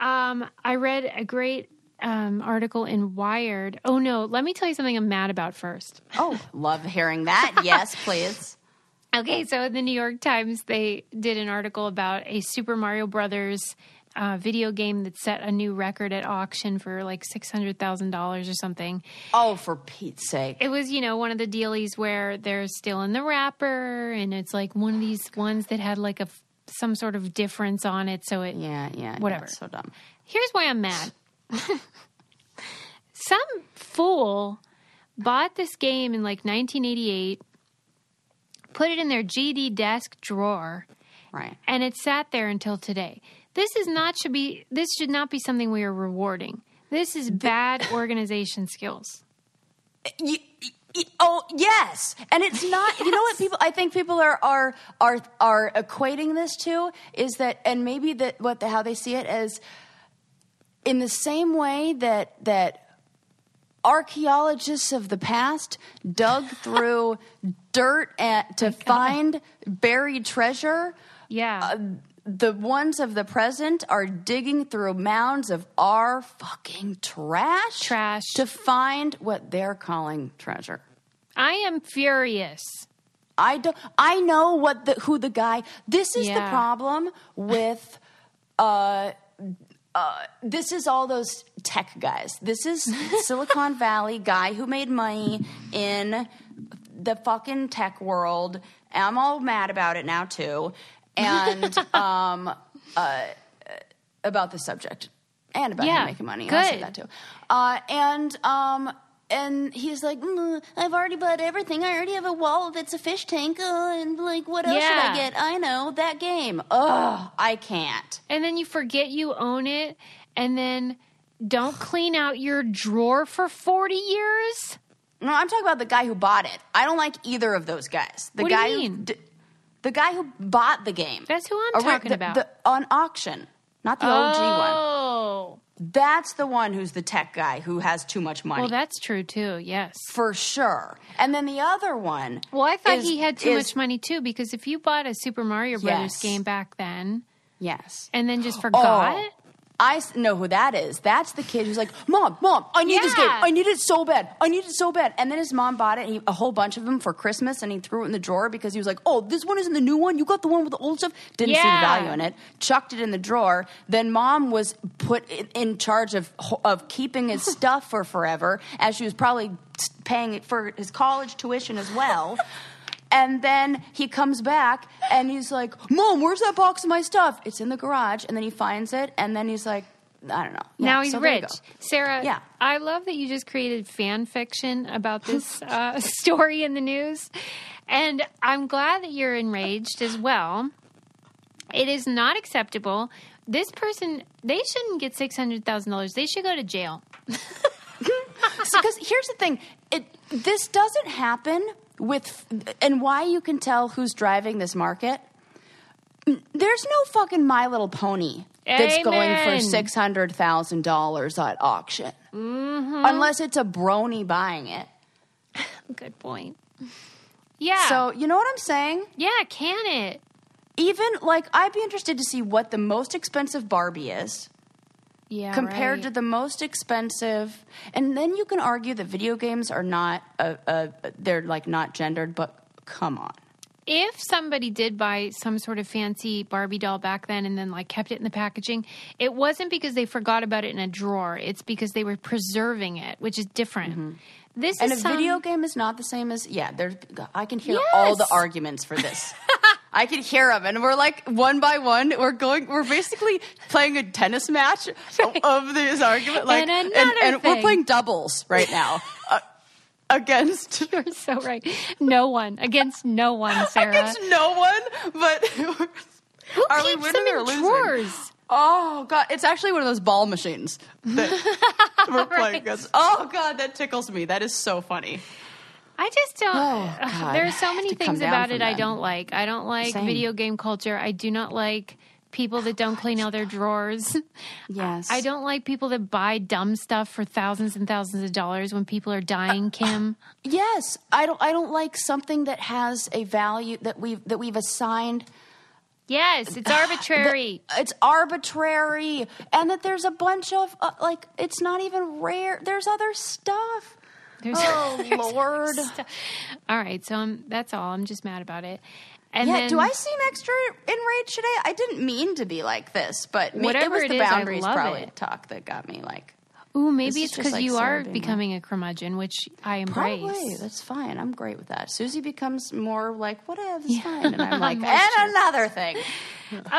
Um, I read a great um, article in Wired. Oh no, let me tell you something I'm mad about first. Oh, love hearing that. Yes, please. Okay, so in the New York Times, they did an article about a Super Mario Brothers uh, video game that set a new record at auction for like six hundred thousand dollars or something. Oh, for Pete's sake. It was, you know, one of the dealies where they're still in the wrapper, and it's like one of these ones that had like a some sort of difference on it. So it, Yeah, yeah. Whatever. yeah, so dumb. Here's why I'm mad. Some fool bought this game in like 1988, put it in their GD desk drawer, Right. and it sat there until today. This is not should be this should not be something we are rewarding. This is bad organization skills. You, oh yes, and it's not. You know what people? I think people are are are are equating this to is that, and maybe that what the, how they see it as in the same way that that archaeologists of the past dug through dirt at, to find buried treasure. Yeah. The ones of the present are digging through mounds of our fucking trash, Trash. to find what they're calling treasure. I am furious. I don't. I know what the who the guy. This is the problem with. Uh, uh, this is all those tech guys. This is Silicon Valley guy who made money in the fucking tech world. I'm all mad about it now too, and um, uh, about the subject and about Yeah, him making money. I'll say good. that too. Uh, and um, and he's like, "Mm, I've already bought everything. I already have a wall that's a fish tank. Uh, and like, what else should I get? I know that game. Oh, I can't. And then you forget you own it and then don't clean out your drawer for 40 years? No, I'm talking about the guy who bought it. I don't like either of those guys. The What do you guy mean? who, d- the guy who bought the game. That's who I'm wait, talking the- about. the- on auction, not the OG one. Oh. That's the one who's the tech guy who has too much money. Well, that's true too. Yes. for sure. And then the other one. Well, I thought is- he had too is- much money too because if you bought a Super Mario Brothers Yes. game back then Yes. and then just oh. forgot, I know who that is. That's the kid who's like, "Mom, mom, I need this game. I need it so bad. I need it so bad." And then his mom bought it, and he, a whole bunch of them for Christmas, and he threw it in the drawer because he was like, "Oh, this one isn't the new one. You got the one with the old stuff." Didn't see the value in it. Chucked it in the drawer. Then mom was put in, in charge of of keeping his stuff for forever, as she was probably paying for his college tuition as well. And then he comes back and he's like, Mom, where's that box of my stuff? It's in the garage. And then he finds it and then he's like, I don't know. Yeah, now he's so rich. Sarah, Yeah. I love that you just created fan fiction about this uh, story in the news. And I'm glad that you're enraged as well. It is not acceptable. This person, they shouldn't get $600,000. They should go to jail. Because here's the thing it, this doesn't happen with, and why you can tell who's driving this market. There's no fucking My Little Pony that's going for $600,000 at auction. Mm-hmm. Unless it's a brony buying it. Good point. Yeah. So, you know what I'm saying? yeah, can it? Even, like, I'd be interested to see what the most expensive Barbie is. Yeah. compared right. to the most expensive and then you can argue that video games are not uh, uh, they're like not gendered but come on if somebody did buy some sort of fancy Barbie doll back then and then like kept it in the packaging, it wasn't because they forgot about it in a drawer. It's because they were preserving it, which is different. This Mm-hmm. and a some- video game is not the same as yeah there's i can hear all the arguments for this i can hear them and we're like one by one we're going we're basically playing a tennis match of this argument like And another and, we're playing doubles right now uh, against You're so right. No one against no one, Sarah. against no one but Who are we keeps winning them in or losing? Oh god, it's actually one of those ball machines that we're playing against. Oh god, that tickles me. That is so funny. I just don't. Oh, there are so many things about it I don't like. I don't like Same. video game culture. I do not like people that don't clean out their drawers. Yes, I don't like people that buy dumb stuff for thousands and thousands of dollars when people are dying, Kim. Yes, I don't. I don't like something that has a value that we've that we've assigned Yes, it's arbitrary. it's arbitrary and that there's a bunch of uh, like it's not even rare there's other stuff There's, oh there's lord. stuff. All right, so I'm, that's all. I'm just mad about it. And yeah then, do i seem extra enraged today? I didn't mean to be like this but ma- it Whatever was it the is, boundaries probably it. talk that got me like Ooh, maybe it's because like you are becoming a curmudgeon, which I embrace. probably. That's fine. I'm great with that. Susie becomes more like whatever it's fine. And i'm like and another thing.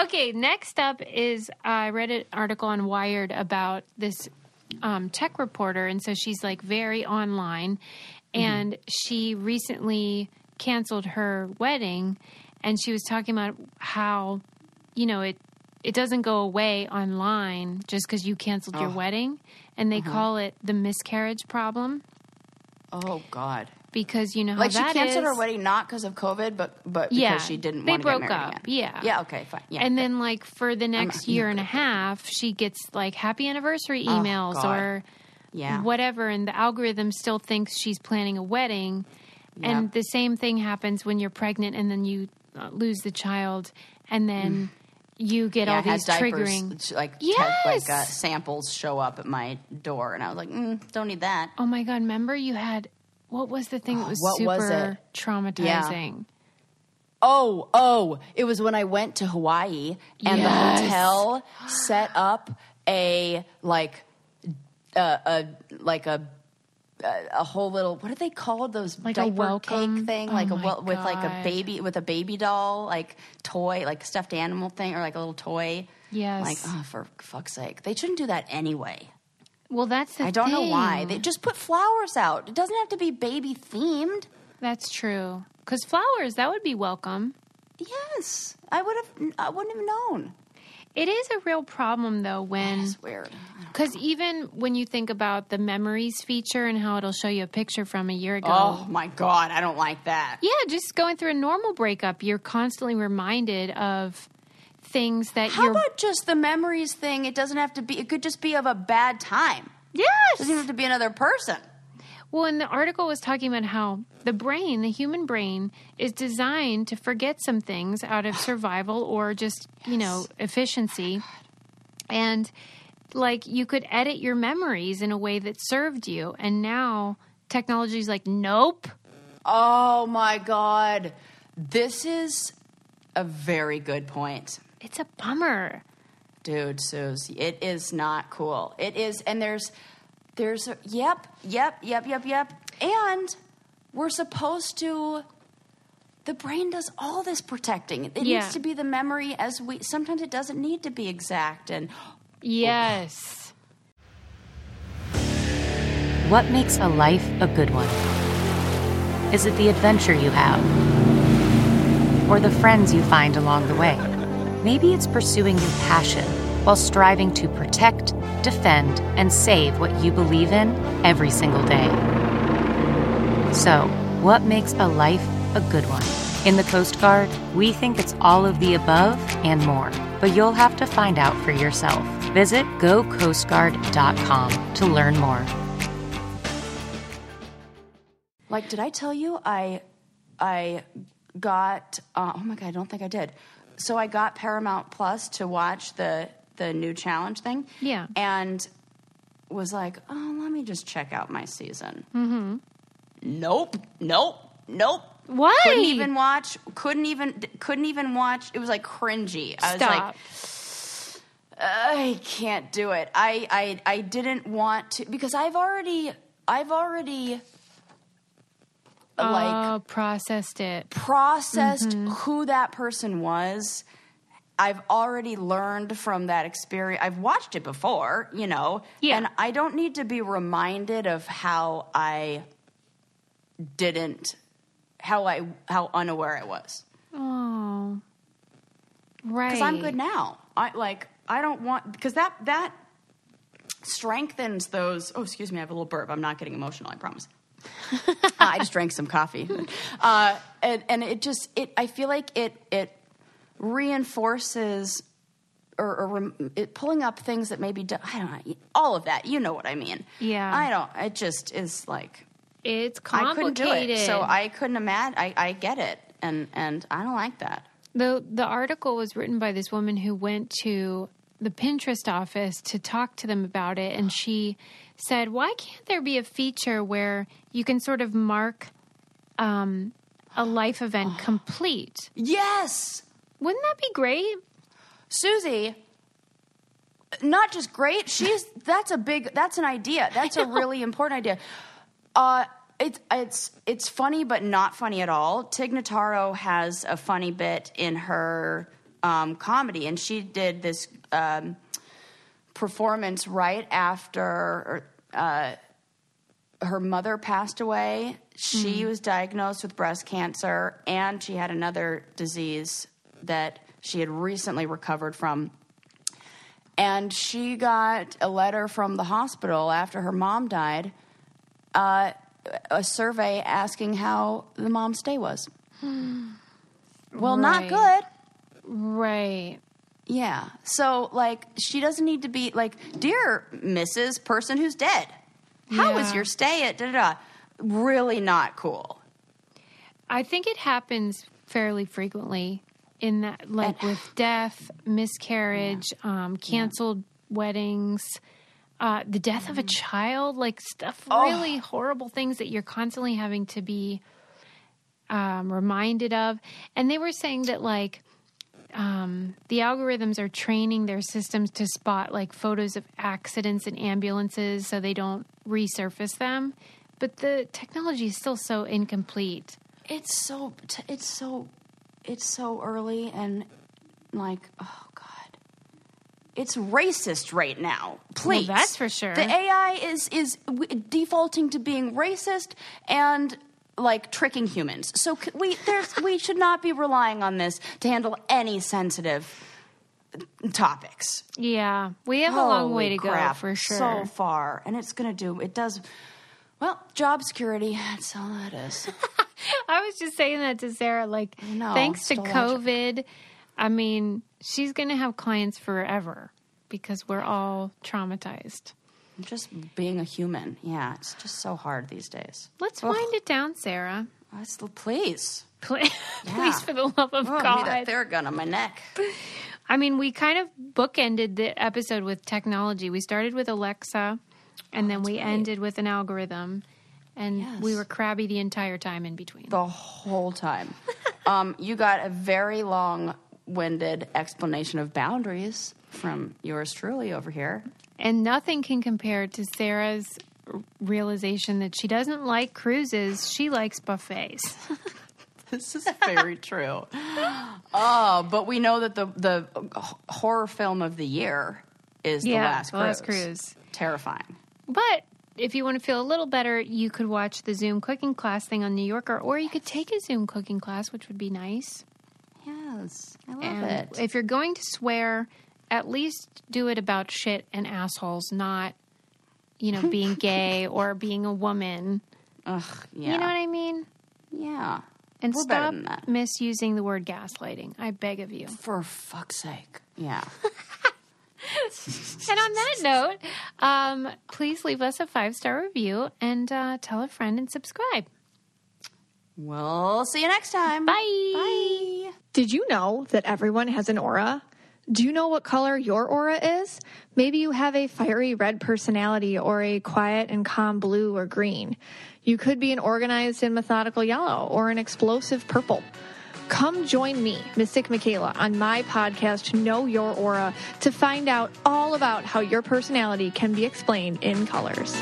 Okay, next up is I read an article on Wired about this um, tech reporter, and so she's like very online, and she recently canceled her wedding, and she was talking about how you know it it doesn't go away online just because you canceled your wedding, and they call it the miscarriage problem. Oh god because you know how like she canceled her wedding not because of covid but but Yeah, because she didn't they broke up, again. yeah. yeah okay fine yeah and then like for the next I'm year not and a half she gets like happy anniversary emails Oh, or yeah whatever and the algorithm still thinks she's planning a wedding and the same thing happens when you're pregnant and then you uh, lose the child and then you get Mm. Yeah, all these diapers, triggering like te- Yes! like uh, samples show up at my door, and I was like, mm, "Don't need that." oh my god remember you had what was the thing that was What super was it? traumatizing Oh, oh! It was when I went to Hawaii, and Yes. the hotel set up a like uh, a like a a whole little what are they called those Like a diaper welcome? cake thing Oh like a my wel- with like a baby with a baby doll like toy like stuffed animal thing or like a little toy Yes. like oh for fuck's sake they shouldn't do that anyway well that's the I don't know why. thing. They just put flowers out. It doesn't have to be baby themed. that's true because flowers that would be welcome Yes, I would have. I wouldn't have known. It is a real problem though when It's weird. because even when you think about the memories feature and how it'll show you a picture from a year ago. Oh my god, I don't like that. Yeah, just going through a normal breakup, you're constantly reminded of things that How you're. about just the memories thing? It doesn't have to be. It could just be of a bad time. It yes. doesn't have to be another person. Well, and the article was talking about how the brain, the human brain, is designed to forget some things out of survival or just, you know, efficiency. And like you could edit your memories in a way that served you. And now technology's like, nope. Oh my god, this is a very good point. It's a bummer. Dude, Suze, it is not cool. It is, and there's, there's, a, yep, yep, yep, yep, yep. And we're supposed to, the brain does all this protecting. It Yeah. needs to be the memory as we, sometimes it doesn't need to be exact. And Yes. What makes a life a good one? Is it the adventure you have? Or the friends you find along the way? Maybe it's pursuing your passion while striving to protect, defend, and save what you believe in every single day. So, what makes a life a good one? In the Coast Guard, we think it's all of the above and more, but you'll have to find out for yourself. Visit gocoastguard.com to learn more. like, did I tell you I, I got, uh, oh my God, I don't think I did. So I got Paramount Plus to watch the, the new challenge thing. Yeah. And was like, oh, let me just check out my season. Mm-hmm. Nope, nope, nope. Why? Couldn't even watch. Couldn't even. Couldn't even watch. It was like cringy. I was like, I can't do it. I, I I didn't want to because I've already I've already like oh, processed it. processed Mm-hmm. who that person was. I've already learned from that experience. I've watched it before, you know, Yeah. and I don't need to be reminded of how I didn't, how I, how unaware I was. Oh. Right. Because I'm good now. I like. I don't want because that that strengthens those. Oh, excuse me. I have a little burp. I'm not getting emotional. I promise. Uh, I just drank some coffee, uh, and and it just it. I feel like it it reinforces or, or rem, it, pulling up things that maybe do, I don't know all of that. You know what I mean? Yeah. I don't. It just is like It's I couldn't complicated. do it, so I couldn't imagine. I, I get it, and and I don't like that. The the article was written by this woman who went to the Pinterest office to talk to them about it and she said, "Why can't there be a feature where you can sort of mark um, a life event complete? Yes, Wouldn't that be great?" Susie. Not just great. She's that's a big. That's an idea. That's a really important idea. Uh, it's it's it's funny, but not funny at all. Tig Notaro has a funny bit in her um, comedy, and she did this um, performance right after uh, her mother passed away. She was diagnosed with breast cancer, and she had another disease that she had recently recovered from. And she got a letter from the hospital after her mom died, uh, a survey asking how the mom's day was. well, not good. Yeah. So, like, she doesn't need to be like, dear Mrs. Person who's dead, how was Yeah. your stay at da da da? Really not cool. I think it happens fairly frequently in that, like with death, miscarriage, um, canceled weddings, uh, the death of a child, like stuff, really horrible things that you're constantly having to be um, reminded of. And they were saying that, like, um, the algorithms are training their systems to spot like photos of accidents in ambulances so they don't resurface them. But the technology is still so incomplete. It's so, it's so, it's so early and like, oh God. It's racist right now. Please. that's for sure. The AI is is w- defaulting to being racist and like tricking humans. So we there's we should not be relying on this to handle any sensitive topics. Yeah, we have a long way to crap, go for sure. So far, and it's going to do. It does. Well, job security. That's all that is. I was just saying that to Sarah. Like, know, thanks to still logic. COVID, I mean, she's going to have clients forever because we're all traumatized. Just being a human. Yeah, it's just so hard these days. Let's Ugh. wind it down, Sarah. That's the please. Please, please for the love of Oh, I need God. that Theragun on my neck. I mean, we kind of bookended the episode with technology. We started with Alexa, and then we ended with an algorithm, and we were crabby the entire time in between. the whole time. um, you got a very long-winded explanation of boundaries from yours truly over here. And nothing can compare to Sarah's realization that she doesn't like cruises, she likes buffets. This is very true. Oh, but we know that the the horror film of the year is the Yeah, last cruise. Last Cruise. Terrifying. But if you want to feel a little better, you could watch the Zoom cooking class thing on New Yorker, or you could take a Zoom cooking class, which would be nice. Yes, I love And it. if you're going to swear, at least do it about shit and assholes, not, you know, being gay or being a woman. Ugh, yeah, You know what I mean? yeah. And We're stop than that. misusing the word gaslighting. I beg of you. For fuck's sake, yeah. And on that note, um, please leave us a five star review and uh, tell a friend and subscribe. we'll see you next time. Bye. Bye. Did you know that everyone has an aura? Do you know what color your aura is? Maybe you have a fiery red personality or a quiet and calm blue or green. You could be an organized and methodical yellow or an explosive purple. Come join me, Mystic Michaela, on my podcast, Know Your Aura, to find out all about how your personality can be explained in colors.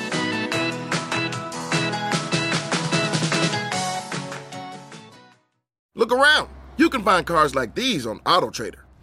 Look around. You can find cars like these on AutoTrader,